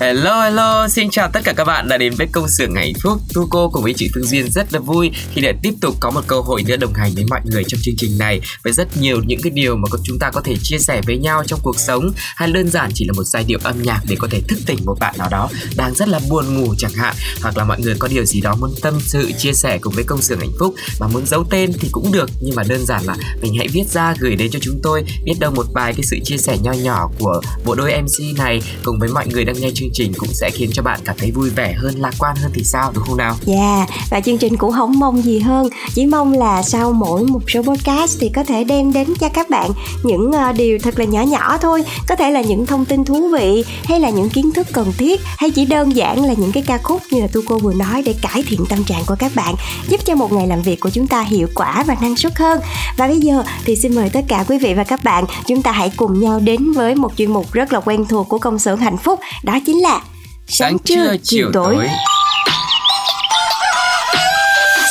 Hello hello, xin chào tất cả các bạn đã đến với công xưởng hạnh phúc. Tu cô cùng với chị Phương Duyên. Rất là vui khi lại tiếp tục có một cơ hội nữa đồng hành với mọi người trong chương trình này. Với rất nhiều những cái điều mà chúng ta có thể chia sẻ với nhau trong cuộc sống hay đơn giản chỉ là một giai điệu âm nhạc để có thể thức tỉnh một bạn nào đó đang rất là buồn ngủ chẳng hạn hoặc là mọi người có điều gì đó muốn tâm sự chia sẻ cùng với công xưởng hạnh phúc mà muốn giấu tên thì cũng được. Nhưng mà đơn giản là mình hãy viết ra gửi đến cho chúng tôi. Biết đâu một vài cái sự chia sẻ nho nhỏ của bộ đôi MC này cùng với mọi người đang nghe chương chương trình cũng sẽ khiến cho bạn cảm thấy vui vẻ hơn lạc quan hơn thì sao đúng không nào? Dạ, yeah, và chương trình cũng không mong gì hơn. Chỉ mong là sau mỗi một số podcast thì có thể đem đến cho các bạn những uh, điều thật là nhỏ nhỏ thôi. Có thể là những thông tin thú vị hay là những kiến thức cần thiết Hay chỉ đơn giản là những cái ca khúc như là tu cô vừa nói để cải thiện tâm trạng của các bạn Giúp cho một ngày làm việc của chúng ta hiệu quả và năng suất hơn. Và bây giờ thì xin mời tất cả quý vị và các bạn Chúng ta hãy cùng nhau đến với một chuyên mục rất là quen thuộc của công xưởng hạnh phúc Đó chính là sáng trưa chiều tối.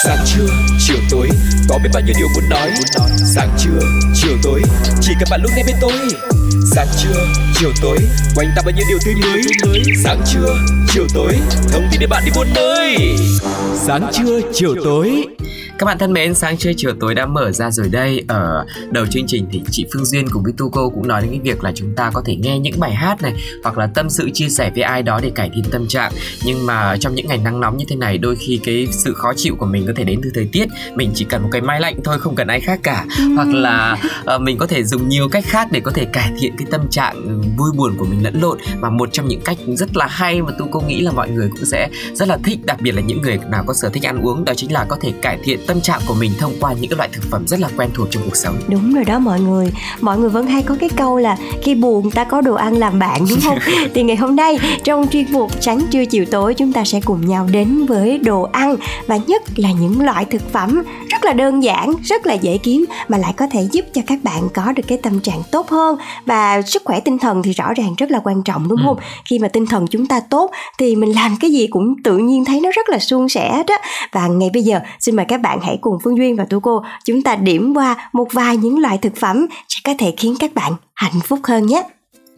Sáng trưa, chiều tối. Có biết bao nhiêu điều muốn nói? Sáng trưa, chiều tối. Chỉ cần bạn lúc này bên tôi. Sáng trưa, chiều tối Quanh ta bao nhiêu điều tươi mới. Sáng trưa, chiều tối Thông tin để bạn đi buôn nơi Sáng trưa, chiều tối. Các bạn thân mến, sáng trưa chiều tối đã mở ra rồi đây. Ở đầu chương trình thì chị Phương Duyên cùng với Tu Cô cũng nói đến cái việc là chúng ta có thể nghe những bài hát này Hoặc là tâm sự chia sẻ với ai đó để cải thiện tâm trạng. Nhưng mà trong những ngày nắng nóng như thế này Đôi khi cái sự khó chịu của mình có thể đến từ thời tiết. Mình chỉ cần một cái máy lạnh thôi, không cần ai khác cả. Hoặc là uh, mình có thể dùng nhiều cách khác để có thể cải thiện cái tâm trạng vui buồn của mình lẫn lộn. Và một trong những cách rất là hay mà Tu Cô nghĩ là mọi người cũng sẽ rất là thích Đặc biệt là những người nào có sở thích ăn uống Đó chính là có thể cải thiện tâm trạng của mình thông qua những loại thực phẩm rất là quen thuộc trong cuộc sống. Đúng rồi đó mọi người. Mọi người vẫn hay có cái câu là Khi buồn ta có đồ ăn làm bạn đúng không? Thì ngày hôm nay trong chuyên mục sáng trưa chiều tối Chúng ta sẽ cùng nhau đến với đồ ăn Và nhất là những loại thực phẩm Rất là đơn giản, rất là dễ kiếm Mà lại có thể giúp cho các bạn có được cái tâm trạng tốt hơn. Và sức khỏe tinh thần thì rõ ràng rất là quan trọng đúng không? Khi mà tinh thần chúng ta tốt Thì mình làm cái gì cũng tự nhiên thấy nó rất là suôn sẻ đó Và ngay bây giờ xin mời các bạn hãy cùng Phương Duyên và Tu Cô chúng ta điểm qua một vài những loại thực phẩm sẽ có thể khiến các bạn hạnh phúc hơn nhé.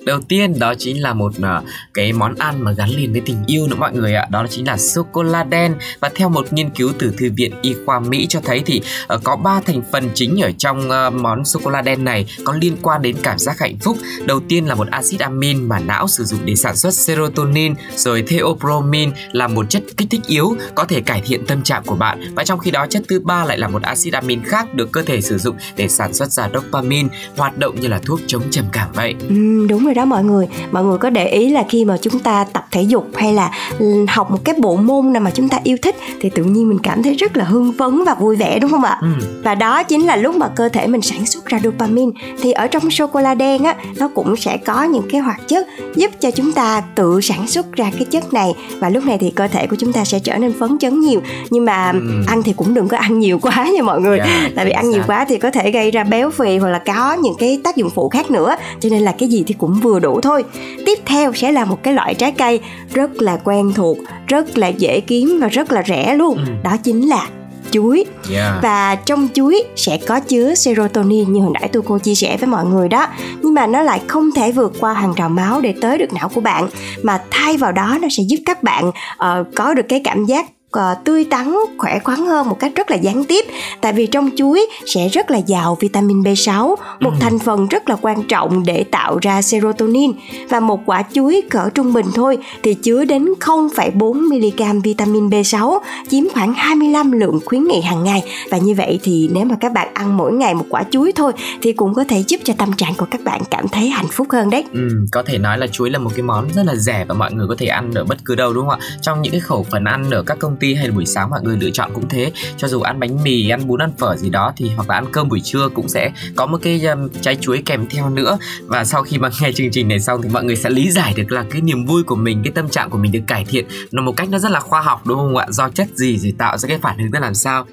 Đầu tiên đó chính là một uh, cái món ăn mà gắn liền với tình yêu nữa mọi người ạ. Đó chính là sô-cô-la đen. Và theo một nghiên cứu từ Thư viện Y khoa Mỹ cho thấy thì uh, có 3 thành phần chính ở trong uh, món sô-cô-la đen này Có liên quan đến cảm giác hạnh phúc. Đầu tiên là một axit amin mà não sử dụng để sản xuất serotonin Rồi theobromine là một chất kích thích yếu có thể cải thiện tâm trạng của bạn. Và trong khi đó chất thứ ba lại là một axit amin khác được cơ thể sử dụng để sản xuất ra dopamine Hoạt động như là thuốc chống trầm cảm vậy. Ừ, đúng rồi đó mọi người. Mọi người có để ý là khi mà chúng ta tập thể dục hay là ừ, học một cái bộ môn nào mà chúng ta yêu thích thì tự nhiên mình cảm thấy rất là hưng phấn và vui vẻ đúng không ạ? Ừ. và đó chính là lúc mà cơ thể mình sản xuất ra dopamine. Thì ở trong sô cô la đen á nó cũng sẽ có những cái hoạt chất giúp cho chúng ta tự sản xuất ra cái chất này. Và lúc này thì cơ thể của chúng ta sẽ trở nên phấn chấn nhiều. Nhưng mà Ừ. ăn thì cũng đừng có ăn nhiều quá nha mọi người. Dạ, tại vì ăn nhiều quá thì có thể gây ra béo phì hoặc là có những cái tác dụng phụ khác nữa. Cho nên là cái gì thì cũng vừa đủ thôi tiếp theo sẽ là một cái loại trái cây rất là quen thuộc rất là dễ kiếm và rất là rẻ luôn Ừ. đó chính là chuối Yeah. và trong chuối sẽ có chứa serotonin như hồi nãy tôi cô chia sẻ với mọi người đó nhưng mà nó lại không thể vượt qua hàng rào máu để tới được não của bạn mà thay vào đó nó sẽ giúp các bạn ờ, có được cái cảm giác uh, tươi tắn khỏe khoắn hơn một cách rất là gián tiếp tại vì trong chuối sẽ rất là giàu vitamin B6 một ừ. thành phần rất là quan trọng để tạo ra serotonin và một quả chuối cỡ trung bình thôi thì chứa đến 0,4 mg vitamin B6 chiếm khoảng 25 lượng khuyến nghị hàng ngày và như vậy thì nếu mà các bạn ăn mỗi ngày một quả chuối thôi thì cũng có thể giúp cho tâm trạng của các bạn cảm thấy hạnh phúc hơn đấy. Ừ, có thể nói là chuối là một cái món rất là rẻ và mọi người có thể ăn ở bất cứ đâu đúng không ạ? Trong những cái khẩu phần ăn ở các công ty hay là buổi sáng mọi người lựa chọn cũng thế. Cho dù ăn bánh mì ăn bún ăn phở gì đó thì hoặc là ăn cơm buổi trưa cũng sẽ có một cái um, trái chuối kèm theo nữa. Và sau khi mà nghe chương trình này xong thì mọi người sẽ lý giải được là cái niềm vui của mình cái tâm trạng của mình được cải thiện nó một cách nó rất là khoa học đúng không ạ? Do chất gì thì tạo ra cái phản ứng ra làm sao?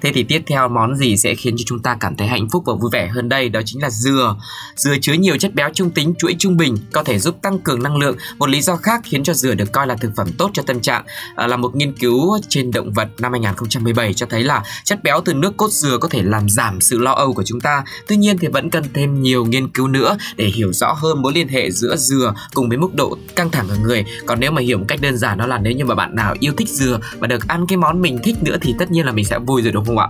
Thế thì tiếp theo món gì sẽ khiến cho chúng ta cảm thấy hạnh phúc và vui vẻ hơn đây đó chính là dừa. Dừa chứa nhiều chất béo trung tính chuỗi trung bình có thể giúp tăng cường năng lượng. Một lý do khác khiến cho dừa được coi là thực phẩm tốt cho tâm trạng à, là một nghiên cứu trên động vật năm 2017 cho thấy là chất béo từ nước cốt dừa có thể làm giảm sự lo âu của chúng ta. Tuy nhiên thì vẫn cần thêm nhiều nghiên cứu nữa để hiểu rõ hơn mối liên hệ giữa dừa cùng với mức độ căng thẳng ở người. Còn nếu mà hiểu một cách đơn giản đó là nếu như mà bạn nào yêu thích dừa và được ăn cái món mình thích nữa thì tất nhiên là mình sẽ vui rồi đúng không ạ?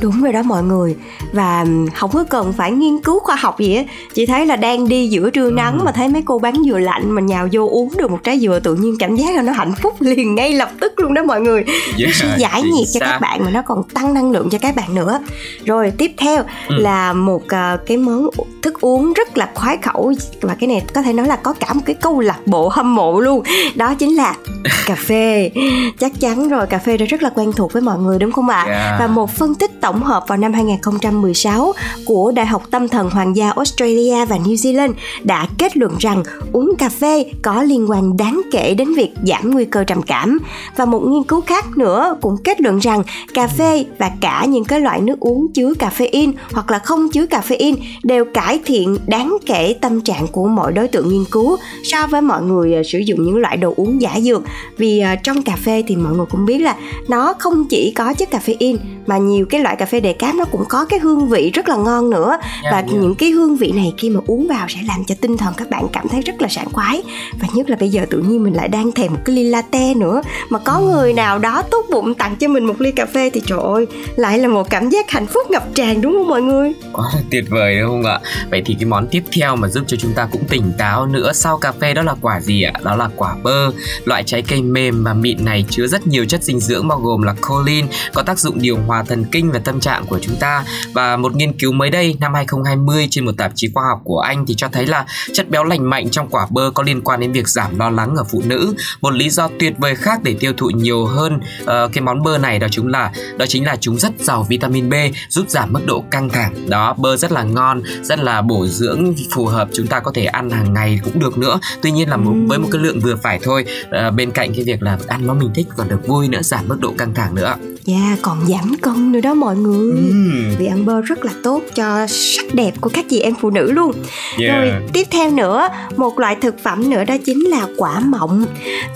Đúng rồi đó mọi người. Và không có cần phải nghiên cứu khoa học gì á chị thấy là đang đi giữa trưa nắng ừ. mà thấy mấy cô bán dừa lạnh mà nhào vô uống được một trái dừa tự nhiên cảm giác là nó hạnh phúc liền ngay lập tức luôn đó mọi người. Yeah, nó sẽ giải nhiệt cho các bạn mà nó còn tăng năng lượng cho các bạn nữa. Rồi tiếp theo ừ. là một uh, cái món thức uống rất là khoái khẩu và cái này có thể nói là có cả một cái câu lạc bộ hâm mộ luôn. Đó chính là cà phê. Chắc chắn rồi cà phê đã rất là quen thuộc với mọi người đúng không ạ? Yeah. và một phân tích tổng tổng hợp vào năm 2016 của Đại học Tâm thần Hoàng gia Australia và New Zealand đã kết luận rằng uống cà phê có liên quan đáng kể đến việc giảm nguy cơ trầm cảm. Và một nghiên cứu khác nữa cũng kết luận rằng cà phê và cả những cái loại nước uống chứa caffeine hoặc là không chứa caffeine đều cải thiện đáng kể tâm trạng của mọi đối tượng nghiên cứu so với mọi người à, sử dụng những loại đồ uống giả dược. Vì à, trong cà phê thì mọi người cũng biết là nó không chỉ có chất caffeine mà nhiều cái loại cà phê đề cáp nó cũng có cái hương vị rất là ngon nữa. Yeah, và yeah. những cái hương vị này khi mà uống vào sẽ làm cho tinh thần các bạn cảm thấy rất là sảng khoái. Và nhất là bây giờ tự nhiên mình lại đang thèm một cái ly latte nữa. Mà có người nào đó tốt bụng tặng cho mình một ly cà phê thì trời ơi lại là một cảm giác hạnh phúc ngập tràn đúng không mọi người? Quá tuyệt vời đúng không ạ? Vậy thì cái món tiếp theo mà giúp cho chúng ta cũng tỉnh táo nữa sau cà phê đó là quả gì ạ? Đó là quả bơ. Loại trái cây mềm và mịn này chứa rất nhiều chất dinh dưỡng bao gồm là choline có tác dụng điều hòa thần kinh và tâm trạng của chúng ta và một nghiên cứu mới đây năm 2020 trên một tạp chí khoa học của Anh thì cho thấy là chất béo lành mạnh trong quả bơ có liên quan đến việc giảm lo lắng ở phụ nữ. Một lý do tuyệt vời khác để tiêu thụ nhiều hơn uh, cái món bơ này đó chính là đó chính là chúng rất giàu vitamin B giúp giảm mức độ căng thẳng. Đó, bơ rất là ngon, rất là bổ dưỡng phù hợp chúng ta có thể ăn hàng ngày cũng được nữa. Tuy nhiên là một, với một cái lượng vừa phải thôi. Uh, bên cạnh cái việc là ăn món mình thích còn được vui nữa, giảm mức độ căng thẳng nữa. Dạ, yeah, còn giảm cân nữa đó mọi người. Mm. Vì ăn bơ rất là tốt cho sắc đẹp của các chị em phụ nữ luôn. Yeah. Rồi tiếp theo nữa, một loại thực phẩm nữa đó chính là quả mọng.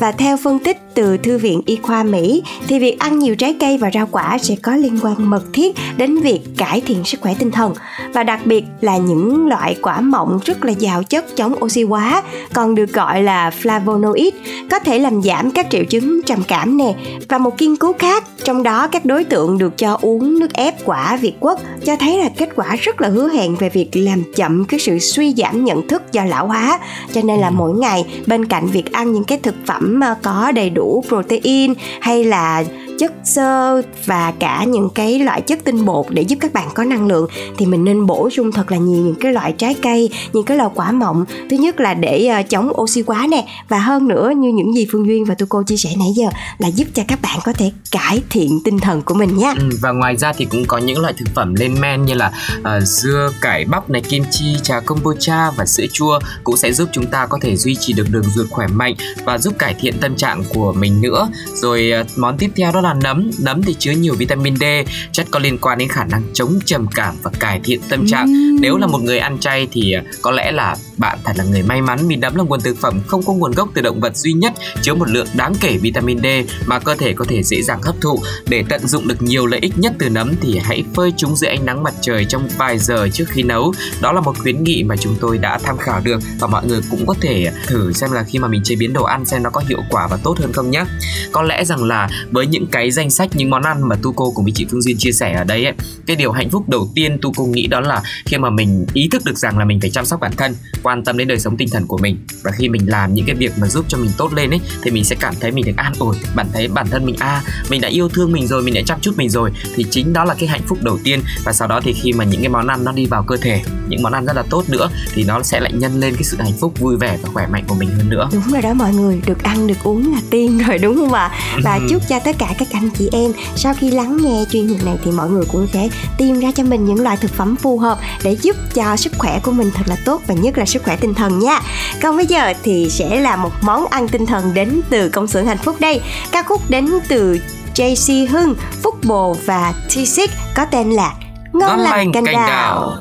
Và theo phân tích từ Thư viện Y khoa Mỹ thì việc ăn nhiều trái cây và rau quả sẽ có liên quan mật thiết đến việc cải thiện sức khỏe tinh thần và đặc biệt là những loại quả mọng rất là giàu chất chống oxy hóa còn được gọi là flavonoid có thể làm giảm các triệu chứng trầm cảm nè và một nghiên cứu khác trong đó các đối tượng được cho uống nước ép quả Việt Quốc cho thấy là kết quả rất là hứa hẹn về việc làm chậm cái sự suy giảm nhận thức do lão hóa. Cho nên là mỗi ngày bên cạnh việc ăn những cái thực phẩm có đầy đủ protein hay là chất xơ và cả những cái loại chất tinh bột để giúp các bạn có năng lượng thì mình nên bổ sung thật là nhiều những cái loại trái cây những cái loại quả mọng. Thứ nhất là để ờ, chống oxy hóa nè và hơn nữa như những gì phương duyên và tu cô chia sẻ nãy giờ là giúp cho các bạn có thể cải thiện tinh thần của mình nhé ừ, và ngoài ra thì cũng có những loại thực phẩm lên men như là uh, dưa cải bắp này kim chi trà kombucha và sữa chua cũng sẽ giúp chúng ta có thể duy trì được đường ruột khỏe mạnh và giúp cải thiện tâm trạng của mình nữa. Rồi uh, món tiếp theo đó là nấm. Nấm thì chứa nhiều vitamin D chất có liên quan đến khả năng chống trầm cảm và cải thiện tâm trạng. Ừm. nếu là một người ăn chay thì à, có lẽ là bạn thật là người may mắn vì nấm là nguồn thực phẩm không có nguồn gốc từ động vật duy nhất chứa một lượng đáng kể vitamin D mà cơ thể có thể dễ dàng hấp thụ. Để tận dụng được nhiều lợi ích nhất từ nấm thì hãy phơi chúng dưới ánh nắng mặt trời trong vài giờ trước khi nấu. Đó là một khuyến nghị mà chúng tôi đã tham khảo được và mọi người cũng có thể thử xem là khi mà mình chế biến đồ ăn xem nó có hiệu quả và tốt hơn không nhé. Có lẽ rằng là với những cái danh sách những món ăn mà Tuco cùng với chị Phương Duyên chia sẻ ở đây ấy, cái điều hạnh phúc đầu tiên Tuco nghĩ đó là khi mà mình ý thức được rằng là mình phải chăm sóc bản thân quan tâm đến đời sống tinh thần của mình và khi mình làm những cái việc mà giúp cho mình tốt lên ấy thì mình sẽ cảm thấy mình được an ổn bản thấy bản thân mình a à, mình đã yêu thương mình rồi mình đã chăm chút mình rồi thì chính đó là cái hạnh phúc đầu tiên và sau đó thì khi mà những cái món ăn nó đi vào cơ thể những món ăn rất là tốt nữa thì nó sẽ lại nhân lên cái sự hạnh phúc vui vẻ và khỏe mạnh của mình hơn nữa Đúng rồi đó mọi người, được ăn được uống là tiên rồi đúng không ạ? Và Ừ. chúc cho tất cả các anh chị em sau khi lắng nghe chuyên mục này thì mọi người cũng sẽ tìm ra cho mình những loại thực phẩm phù hợp để giúp cho sức khỏe của mình thật là tốt và nhất là sức khỏe tinh thần nha. Còn bây giờ thì sẽ là một món ăn tinh thần đến từ công xưởng hạnh phúc đây. Ca khúc đến từ JC Hưng, Phúc Bồ và T6 có tên là Ngon lành canh đào.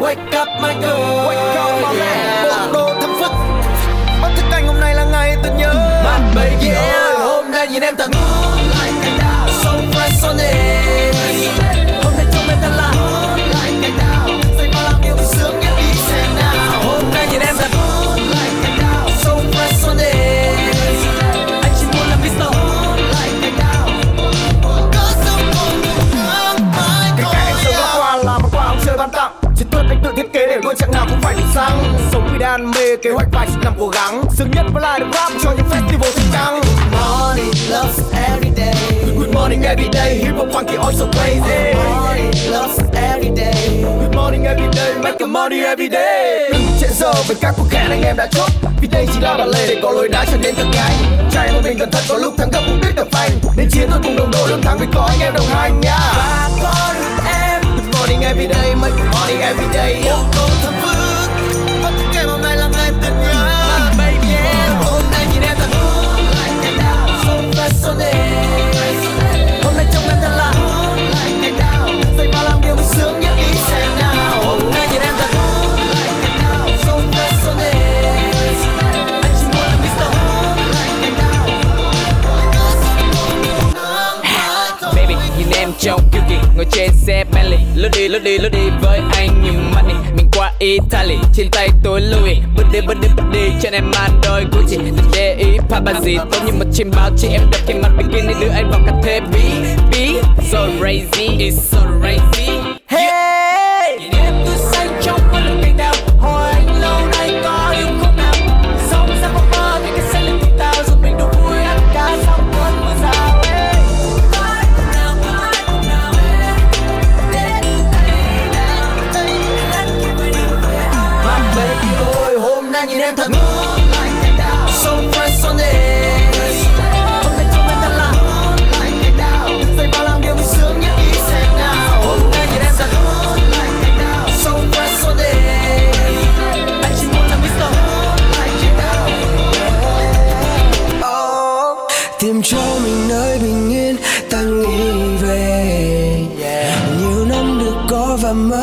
Wake up my girl Wake up my man Bộ nhìn em thật ngon like cành đào So fresh so neat Hôm nay trông em thật là ngon like cành đào Dành bao lòng yêu sướng nhất đi xem nào. Hôm nay nhìn em thật ngon like cành đào So fresh so neat Anh chỉ muốn làm Mr. Hot like cành đào. Có sống còn một tháng mai Cái cảnh sống đã qua là một ông trời ban tặng. Chỉ tuất anh tự thiết kế để luôn chẳng nào cũng phải được xăng Sống vì đam mê, kế hoạch phải chỉ nằm cố gắng. Sướng nhất vẫn là được rap cho những festival xinh trăng morning, loves every day. Good morning every day, hip hop funky all so crazy. Morning, loves every day. Good morning every day, make a money every day. Đừng trễ giờ với các cuộc hẹn anh em đã chốt. Vì đây chỉ là bản lề để có lối đá trở nên thật nhanh Trai một mình cẩn thận có lúc thắng gấp cũng biết được phanh. Nên chiến tôi cùng đồng đội luôn thắng vì có anh em đồng hành nha Và có được em. Good morning every day, make a money every day câu thơm phức. Trong kiểu trông kiêu kỳ Ngồi trên xe Bentley. Lướt đi, lướt đi, lướt đi với anh nhiều money Mình qua Italy Trên tay tôi Louis. Bước đi, bước đi, bước đi Trên em mang đôi Gucci. Đừng để ý paparazzi Tôi như một trên báo chí. Em đẹp khi mặt bikini đưa anh vào cả thế bí Bí. So crazy It's so crazy.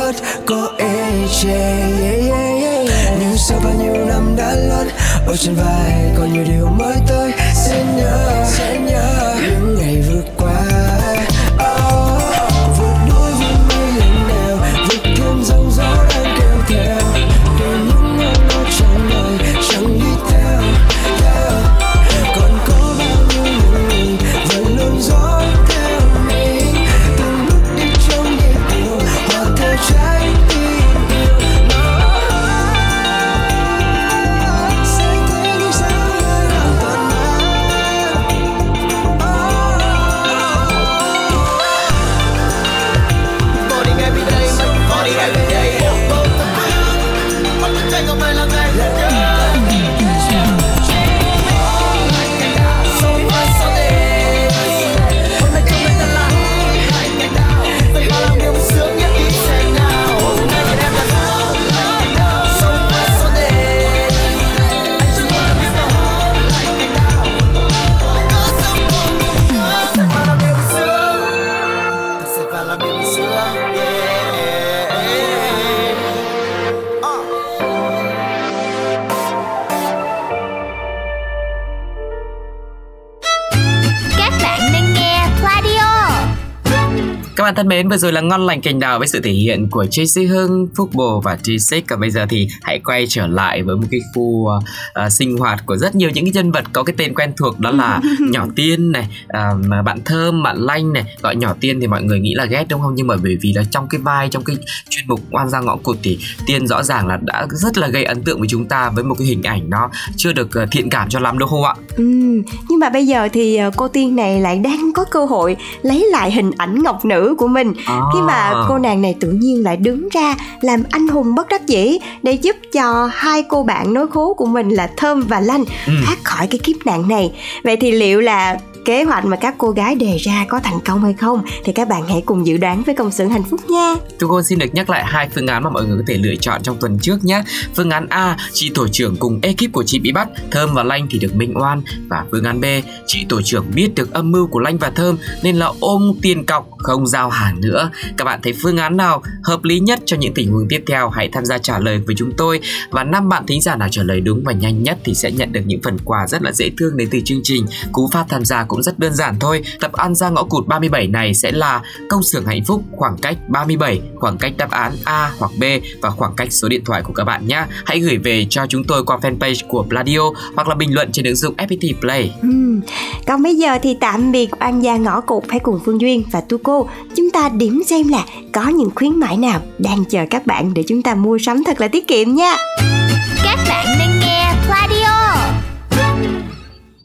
Mất có ê chề yeah, yeah, yeah, yeah. Nhưng sau bao nhiêu năm đã lẫn Ở trên vai còn nhiều điều mới tới Xin nhớ, sẽ nhớ thân mến, vừa rồi là ngon lành cành đào với sự thể hiện của JC Hưng, Phúc Bồ và T6 Và bây giờ thì hãy quay trở lại với một cái khu uh, uh, sinh hoạt của rất nhiều những cái nhân vật có cái tên quen thuộc đó là Nhỏ Tiên này, uh, bạn Thơm, bạn Lanh này. Gọi Nhỏ Tiên thì mọi người nghĩ là ghét đúng không? Nhưng mà bởi vì là trong cái vai, trong cái chuyên mục oan gia ngõ cụt thì Tiên rõ ràng là đã rất là gây ấn tượng với chúng ta với một cái hình ảnh nó chưa được uh, thiện cảm cho lắm đúng không ạ? Ừ, nhưng mà bây giờ thì cô Tiên này lại đang có cơ hội lấy lại hình ảnh ngọc nữ của mình À. khi mà cô nàng này tự nhiên lại đứng ra làm anh hùng bất đắc dĩ để giúp cho hai cô bạn nối khố của mình là Thơm và Lanh Ừ. thoát khỏi cái kiếp nạn này. Vậy thì liệu là kế hoạch mà các cô gái đề ra có thành công hay không thì các bạn hãy cùng dự đoán với công xưởng hạnh phúc nha. Chúng con xin được nhắc lại hai phương án mà mọi người có thể lựa chọn trong tuần trước nhé. Phương án A, chị tổ trưởng cùng ekip của chị bị bắt, Thơm và Lanh thì được minh oan. Và phương án B, chị tổ trưởng biết được âm mưu của Lanh và Thơm nên là ôm tiền cọc không giao hàng nữa. Các bạn thấy phương án nào hợp lý nhất cho những tình huống tiếp theo hãy tham gia trả lời với chúng tôi và năm bạn thính giả nào trả lời đúng và nhanh nhất thì sẽ nhận được những phần quà rất là dễ thương đến từ chương trình. Cú pháp tham gia cũng rất đơn giản thôi. Tập An ra ngõ cụt 37 này sẽ là công xưởng hạnh phúc khoảng cách 37, khoảng cách đáp án A hoặc B và khoảng cách số điện thoại của các bạn nhé. Hãy gửi về cho chúng tôi qua fanpage của Pladio hoặc là bình luận trên ứng dụng FPT Play. Ừm, Còn bây giờ thì tạm biệt An gia ngõ cụt hãy cùng Phương Duyên và Tu Cô Chúng ta điểm xem là có những khuyến mãi nào đang chờ các bạn để chúng ta mua sắm thật là tiết kiệm nha Các bạn đang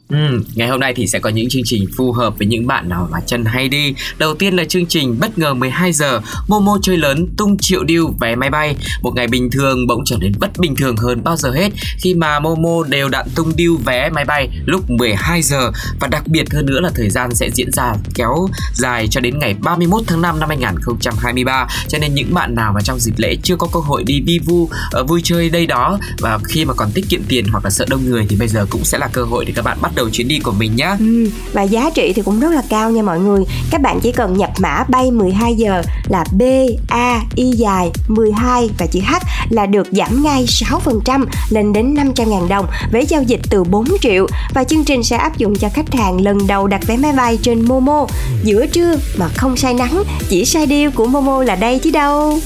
Ừ, ngày hôm nay thì sẽ có những chương trình phù hợp với những bạn nào mà chân hay đi. Đầu tiên là chương trình bất ngờ 12 giờ, Momo chơi lớn tung triệu điêu vé máy bay. Một ngày bình thường bỗng trở nên bất bình thường hơn bao giờ hết khi mà Momo đều đặn tung điêu vé máy bay lúc 12 giờ và đặc biệt hơn nữa là thời gian sẽ diễn ra kéo dài cho đến ngày 31 tháng 5 năm 2023. Cho nên những bạn nào mà trong dịp lễ chưa có cơ hội đi vi vu ờ, vui chơi đây đó và khi mà còn tiết kiệm tiền hoặc là sợ đông người thì bây giờ cũng sẽ là cơ hội để các bạn bắt đầu chuyến đi của mình nhé. Ừ, Và giá trị thì cũng rất là cao nha mọi người. Các bạn chỉ cần nhập mã bay 12 giờ là B, A, Y dài 12 và chữ H là được giảm ngay 6% lên đến 500.000 đồng với giao dịch từ 4 triệu. Và chương trình sẽ áp dụng cho khách hàng lần đầu đặt vé máy bay trên Momo. Giữa trưa mà không say nắng chỉ sai deal của Momo là đây chứ đâu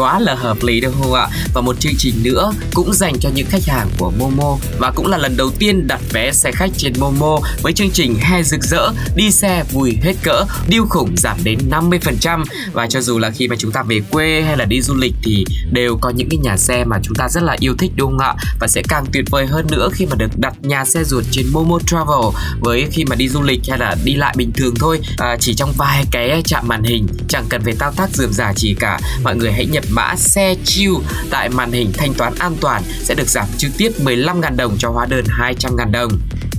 quá là hợp lý đúng không ạ? Và một chương trình nữa cũng dành cho những khách hàng của Momo và cũng là lần đầu tiên đặt vé xe khách trên Momo với chương trình hè rực rỡ, đi xe vui hết cỡ, điêu khủng giảm đến 50% và cho dù là khi mà chúng ta về quê hay là đi du lịch thì đều có những cái nhà xe mà chúng ta rất là yêu thích đúng không ạ? Và sẽ càng tuyệt vời hơn nữa khi mà được đặt nhà xe ruột trên Momo Travel với khi mà đi du lịch hay là đi lại bình thường thôi à, chỉ trong vài cái chạm màn hình chẳng cần phải thao tác dườm giả gì cả mọi người hãy nhập mã xe chill tại màn hình thanh toán an toàn sẽ được giảm trực tiếp 15.000 đồng cho hóa đơn 200.000 đồng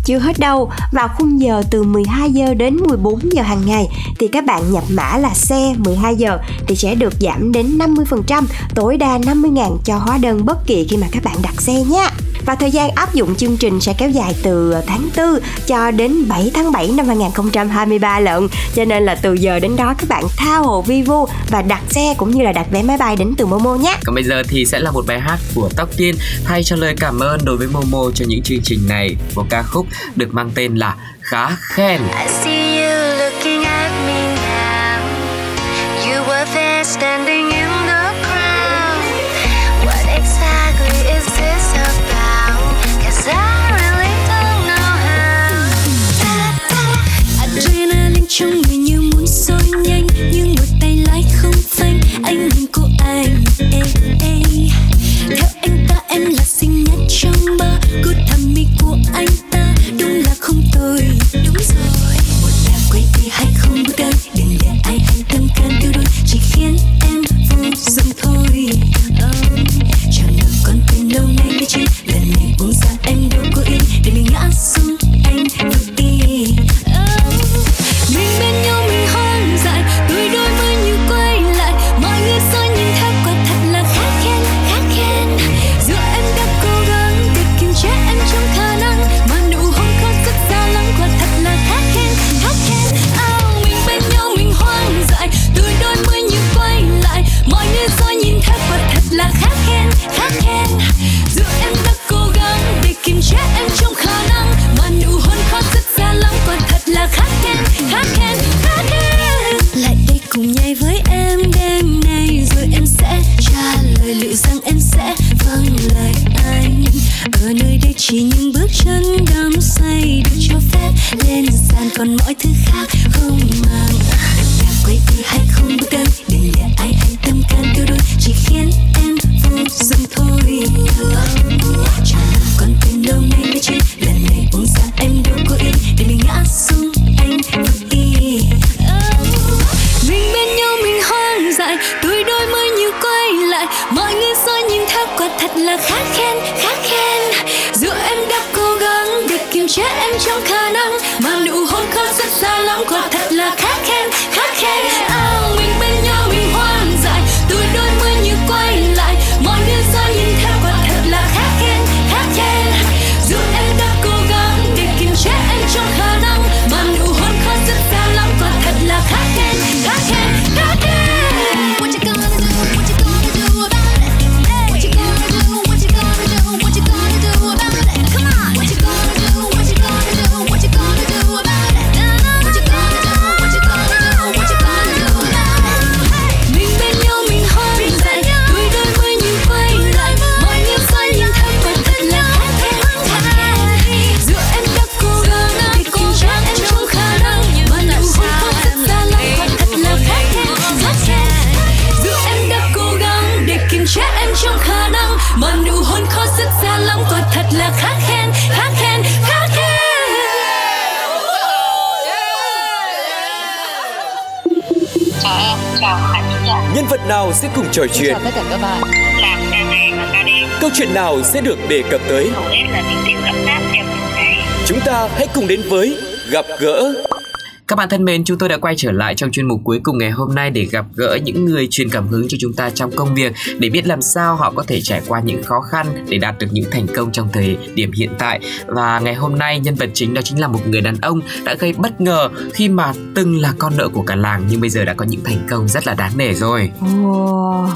Chưa hết đâu, vào khung giờ từ 12 giờ đến 14 giờ hàng ngày thì các bạn nhập mã là xe 12 giờ thì sẽ được giảm đến 50%, tối đa 50.000 cho hóa đơn bất kỳ khi mà các bạn đặt xe nhé. Và thời gian áp dụng chương trình sẽ kéo dài từ tháng 4 cho đến 7 tháng 7 năm 2023 lận. Cho nên là từ giờ đến đó các bạn tha hồ vi vu và đặt xe cũng như là đặt vé máy bay đến từ Momo nhé. Còn bây giờ thì sẽ là một bài hát của Tóc Tiên thay cho lời cảm ơn đối với Momo cho những chương trình này. Một ca khúc được mang tên là Khá Khen. I see you looking at me now. You were there standing in trong người như muốn sôi nhanh Nhưng một tay lái không phanh. Anh nhìn cô anh ê, ê. Theo anh ta em là xinh nhất trong ba. Cứ thẩm mỹ của anh ta Đúng là không tồi Đúng rồi. Lên sàn còn mọi thứ khác không màng nhà quay đi hay không bước tới đừng để ai hay tâm can tiêu đôi chỉ khiến em vô dụng thôi. Chẳng còn tình đâu nay mới chuyện. Lần này uống ra em đâu có yên để mình ngã xuống anh vô ý. Mình bên nhau, mình hoang dại tôi đôi mới như quay lại. Mọi người soi nhìn theo quả thật là khá khen khá khen. Dù em đã cố gắng để kiềm chế em trong khả sao lắm quả thật là khá khen. Nào sẽ cùng trò chuyện? tất cả các bạn làm ca này và ca đêm Câu chuyện nào sẽ được đề cập tới? hầu hết là Chúng ta hãy cùng đến với Gặp gỡ các bạn thân mến, chúng tôi đã quay trở lại trong chuyên mục cuối cùng ngày hôm nay để gặp gỡ những người truyền cảm hứng cho chúng ta trong công việc để biết làm sao họ có thể trải qua những khó khăn để đạt được những thành công trong thời điểm hiện tại. Và ngày hôm nay nhân vật chính đó chính là một người đàn ông đã gây bất ngờ khi mà từng là con nợ của cả làng nhưng bây giờ đã có những thành công rất là đáng nể rồi. Wow.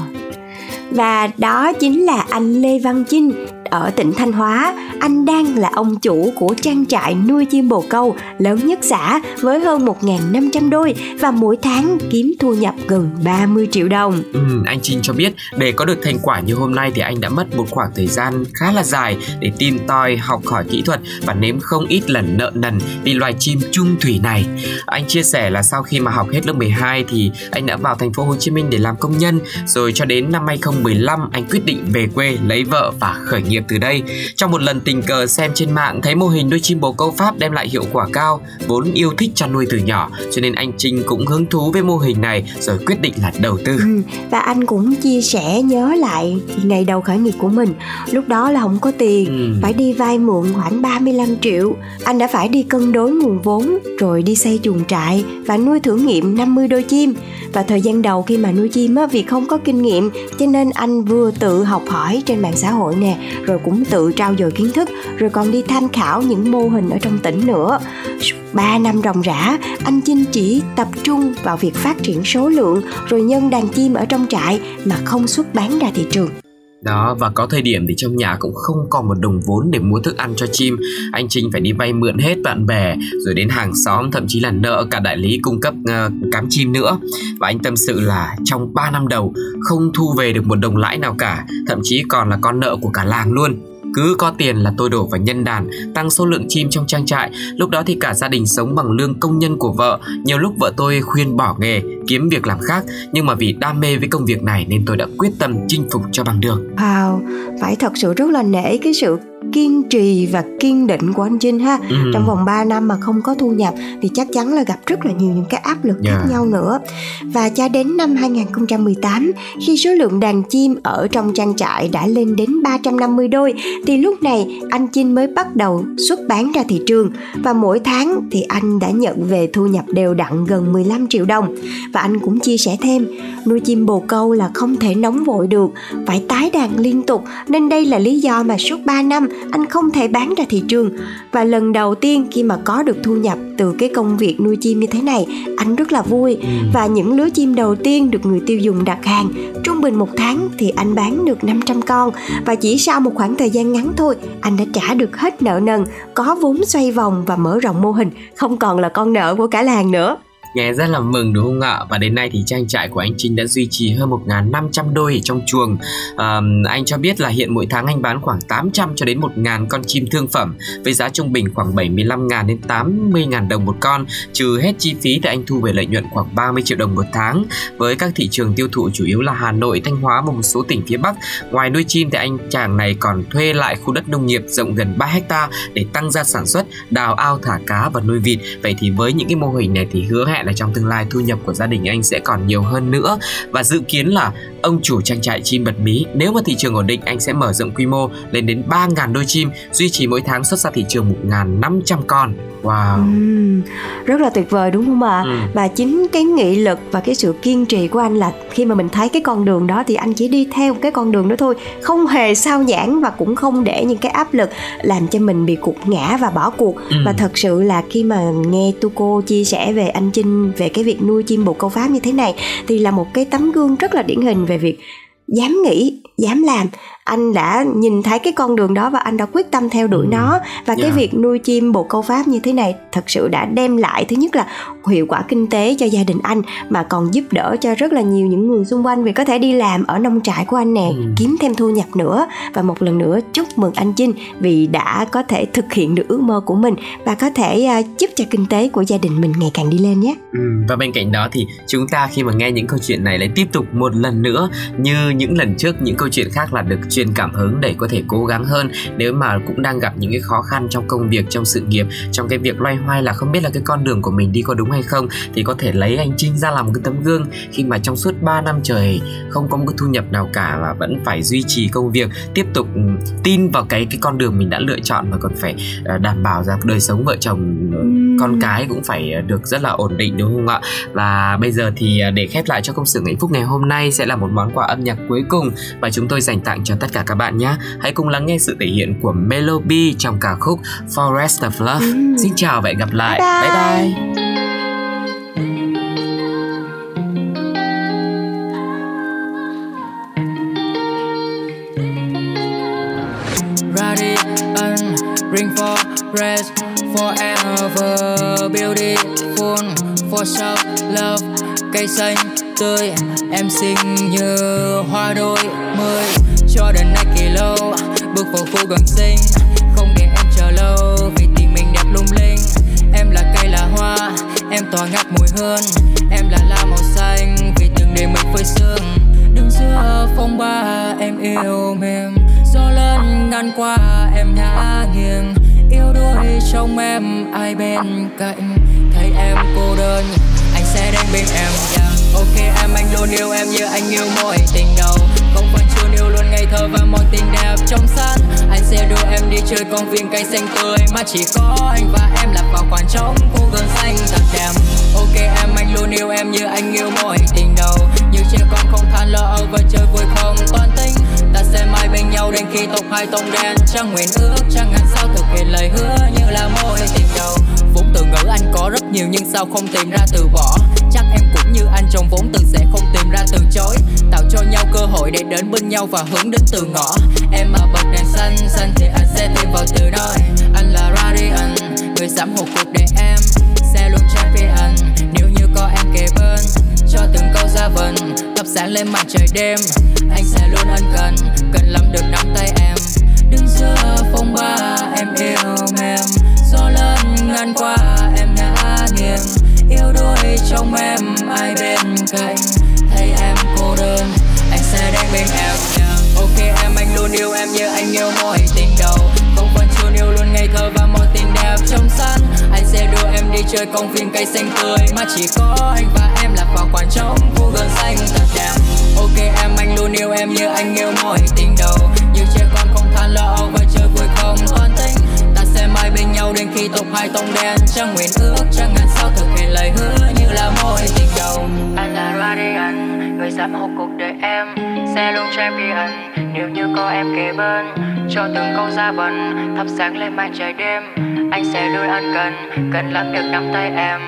Và đó chính là anh Lê Văn Chinh ở tỉnh Thanh Hóa. Anh đang là ông chủ của trang trại nuôi chim bồ câu lớn nhất xã với hơn 1.500 đôi và mỗi tháng kiếm thu nhập gần 30 triệu đồng. Ừ, anh Trinh cho biết để có được thành quả như hôm nay thì anh đã mất một khoảng thời gian khá là dài để tìm tòi học hỏi kỹ thuật và nếm không ít lần nợ nần vì loài chim trung thủy này. Anh chia sẻ là sau khi mà học hết lớp 12 thì anh đã vào thành phố Hồ Chí Minh để làm công nhân rồi cho đến năm 2015 anh quyết định về quê lấy vợ và khởi nghiệp từ đây. Trong một lần tình cờ xem trên mạng thấy mô hình nuôi chim bồ câu Pháp đem lại hiệu quả cao, vốn yêu thích chăn nuôi từ nhỏ cho nên anh Trinh cũng hứng thú với mô hình này rồi quyết định là đầu tư. Ừ, và anh cũng chia sẻ nhớ lại ngày đầu khởi nghiệp của mình lúc đó là không có tiền Ừ. phải đi vay mượn khoảng 35 triệu anh đã phải đi cân đối nguồn vốn rồi đi xây chuồng trại và nuôi thử nghiệm 50 đôi chim và thời gian đầu khi mà nuôi chim á vì không có kinh nghiệm cho nên anh vừa tự học hỏi trên mạng xã hội nè rồi cũng tự trao dồi kiến thức, rồi còn đi tham khảo những mô hình ở trong tỉnh nữa. 3 năm ròng rã, anh Chinh chỉ tập trung vào việc phát triển số lượng, rồi nhân đàn chim ở trong trại mà không xuất bán ra thị trường. Đó và có thời điểm thì trong nhà cũng không còn một đồng vốn để mua thức ăn cho chim. Anh Trinh phải đi vay mượn hết bạn bè Rồi đến hàng xóm thậm chí là nợ cả đại lý cung cấp uh, cám chim nữa. Và anh tâm sự là trong 3 năm đầu không thu về được một đồng lãi nào cả Thậm chí còn là con nợ của cả làng luôn cứ có tiền là tôi đổ vào nhân đàn tăng số lượng chim trong trang trại. Lúc đó thì cả gia đình sống bằng lương công nhân của vợ. Nhiều lúc vợ tôi khuyên bỏ nghề kiếm việc làm khác. Nhưng mà vì đam mê với công việc này nên tôi đã quyết tâm chinh phục cho bằng được. Wow, phải thật sự rất là nể cái sự kiên trì và kiên định của anh Trinh ha Ừ. trong vòng 3 năm mà không có thu nhập thì chắc chắn là gặp rất là nhiều những cái áp lực Yeah. khác nhau nữa và cho đến năm 2018 khi số lượng đàn chim ở trong trang trại đã lên đến 350 đôi thì lúc này anh Chinh mới bắt đầu xuất bán ra thị trường và mỗi tháng thì anh đã nhận về thu nhập đều đặn gần 15 triệu đồng và anh cũng chia sẻ thêm nuôi chim bồ câu là không thể nóng vội được phải tái đàn liên tục nên đây là lý do mà suốt 3 năm anh không thể bán ra thị trường. Và lần đầu tiên khi mà có được thu nhập từ cái công việc nuôi chim như thế này anh rất là vui. Và những lứa chim đầu tiên được người tiêu dùng đặt hàng trung bình một tháng thì anh bán được 500 con. Và chỉ sau một khoảng thời gian ngắn thôi anh đã trả được hết nợ nần có vốn xoay vòng và mở rộng mô hình không còn là con nợ của cả làng nữa nghe rất là mừng đúng không ạ? Và đến nay thì trang trại của anh Trinh đã duy trì hơn 1.500 đôi ở trong chuồng. À, anh cho biết là hiện mỗi tháng anh bán khoảng 800 cho đến 1.000 con chim thương phẩm với giá trung bình khoảng 75.000 đến 80.000 đồng một con trừ hết chi phí thì anh thu về lợi nhuận khoảng 30 triệu đồng một tháng. Với các thị trường tiêu thụ chủ yếu là Hà Nội, Thanh Hóa và một số tỉnh phía Bắc ngoài nuôi chim thì anh chàng này còn thuê lại khu đất nông nghiệp rộng gần 3 hecta để tăng gia sản xuất đào ao thả cá và nuôi vịt. Vậy thì với những cái mô hình này thì hứa hẹn là trong tương lai thu nhập của gia đình anh sẽ còn nhiều hơn nữa. Và dự kiến là ông chủ trang trại chim bật mí nếu mà thị trường ổn định anh sẽ mở rộng quy mô lên đến 3.000 đôi chim duy trì mỗi tháng xuất ra thị trường 1.500 con wow Ừm, rất là tuyệt vời đúng không ạ? Ừ. Và chính cái nghị lực và cái sự kiên trì của anh là khi mà mình thấy cái con đường đó thì anh chỉ đi theo cái con đường đó thôi, không hề sao nhãn và cũng không để những cái áp lực làm cho mình bị cục ngã và bỏ cuộc. Ừ. Và thật sự là khi mà nghe Tuco chia sẻ về anh Trinh về cái việc nuôi chim bồ câu pháp như thế này thì là một cái tấm gương rất là điển hình về việc dám nghĩ dám làm anh đã nhìn thấy cái con đường đó và anh đã quyết tâm theo đuổi Ừ. nó và cái Yeah. việc nuôi chim bồ câu pháp như thế này thật sự đã đem lại thứ nhất là hiệu quả kinh tế cho gia đình anh mà còn giúp đỡ cho rất là nhiều những người xung quanh vì có thể đi làm ở nông trại của anh nè Ừ. kiếm thêm thu nhập nữa và một lần nữa chúc mừng anh Trinh vì đã có thể thực hiện được ước mơ của mình và có thể à, giúp cho kinh tế của gia đình mình ngày càng đi lên nhé Ừ, và bên cạnh đó thì chúng ta khi mà nghe những câu chuyện này lại tiếp tục một lần nữa như những lần trước những câu chuyện khác là được truyền cảm hứng để có thể cố gắng hơn. Nếu mà cũng đang gặp những cái khó khăn trong công việc trong sự nghiệp trong cái việc loay hoay là không biết là cái con đường của mình đi có đúng hay không thì có thể lấy anh Trinh ra làm một cái tấm gương. Khi mà trong suốt 3 năm trời không có một cái thu nhập nào cả và vẫn phải duy trì công việc tiếp tục ừ, tin vào cái cái con đường mình đã lựa chọn và còn phải ờ, đảm bảo rằng đời sống vợ chồng ờ, con cái cũng phải ờ, được rất là ổn định đúng không ạ? Và bây giờ thì để khép lại cho công sự hạnh phúc ngày hôm nay sẽ là một món quà âm nhạc cuối cùng và chúng tôi dành tặng cho tất cả các bạn nhé. Hãy cùng lắng nghe sự thể hiện của Melo B trong ca khúc Forest of Love. Ừm. Xin chào và hẹn gặp lại. Bye bye. bye. bye. Ring for rest forever beautiful for self love cây xanh tươi em xinh như hoa đôi mươi cho đến nay kỳ lâu. Bước vào khu gần sinh không để em chờ lâu. Vì tình mình đẹp lung linh, em là cây là hoa, em tỏa ngát mùi hương. Em là la màu xanh, vì từng đêm mình phơi sương. Đứng giữa phong ba, em yêu mềm. Gió lớn ngăn qua, em ngã nghiêng. Yêu đuôi trong em, ai bên cạnh? Thấy em cô đơn, anh sẽ đến bên em. Yeah. ok, em, anh luôn yêu em như anh yêu mỗi tình đầu không phải chưa yêu luôn ngây thơ và mọi tình đẹp trong sân. Anh sẽ đưa em đi chơi công viên cây xanh tươi. Mà chỉ có anh và em là vào quán trống khu vườn xanh thật đẹp. Ok, em, anh luôn yêu em như anh yêu mỗi tình đầu. Như trẻ con không than lo âu và chơi vui không toan tính. Ta sẽ mãi bên nhau đến khi tộc hai tông đen. Chẳng nguyện ước, chẳng ngàn sao thực hiện lời hứa như là mỗi tình đầu. Vốn từ ngữ anh có rất nhiều nhưng sao không tìm ra từ bỏ. Chắc em cũng như anh chồng vốn từ sẽ không tìm ra từ chối. Tạo cho nhau cơ hội để đến bên nhau và hướng đến từ ngõ. Em mà bật đèn xanh xanh thì anh sẽ thêm vào từ đôi anh là radian người sắm hụt cuộc đời em. Sẽ luôn champion, nếu như có em kề bên. Cho từng câu ra vần, thắp sáng lên mặt trời đêm. Anh sẽ luôn ân cần cần lắm được nắm tay em. Đứng giữa phong ba, em yêu mềm gió lớn ngăn qua trong em, ai bên cạnh? Thấy em cô đơn, anh sẽ đến bên em yeah. ok, em, anh luôn yêu em như anh yêu mỗi tình đầu. Không quan chôn yêu luôn ngây thơ và mọi tình đẹp trong sân. Anh sẽ đưa em đi chơi công viên cây xanh tươi. Mà chỉ có anh và em là vào quán trống khu vườn xanh thật đẹp. Ok, em, anh luôn yêu em như anh yêu mỗi tình đầu. Như trẻ con không than lo âu và chơi vui không toan tính nhau đến khi tục hai tông đen. Chẳng nguyện ước, chẳng ngàn sao thực hiện lời hứa như là môi tình đầu. Anh là Radiant, người dám hộ cuộc đời em. Sẽ luôn champion, nếu như có em kế bên. Cho từng câu ra vần, thắp sáng lên màn trời đêm. Anh sẽ luôn ân cần cần lắm được nắm tay em.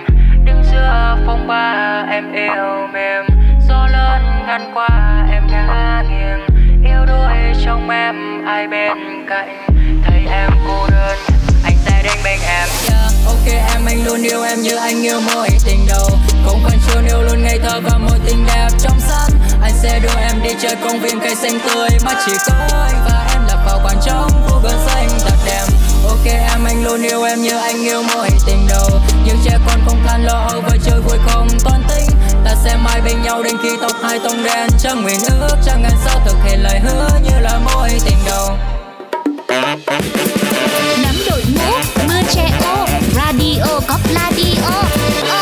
Đứng giữa phong ba, em yêu mềm. Gió lớn ngăn qua, em ngã nghiêng. Yêu đuối trong em, ai bên cạnh? Thấy em cô đơn anh bên em. Yeah, ok em anh luôn yêu em như anh yêu mỗi tình đầu. Không cần chiều yêu luôn ngây thơ và mỗi tình đẹp trong sân. Anh sẽ đưa em đi chơi công viên cây xanh tươi. Mà chỉ có anh và em là vào quán trống khu vườn xanh thật đẹp. Ok em anh luôn yêu em như anh yêu mỗi tình đầu. Những trẻ con không than lo âu và chơi vui không toan tính. Ta sẽ mãi bên nhau đến khi tóc hai tông đen. Chẳng nguyện ước chẳng ngàn sao thực hiện lời hứa như là mỗi tình đầu. Nắm đội mũ radio copla radio.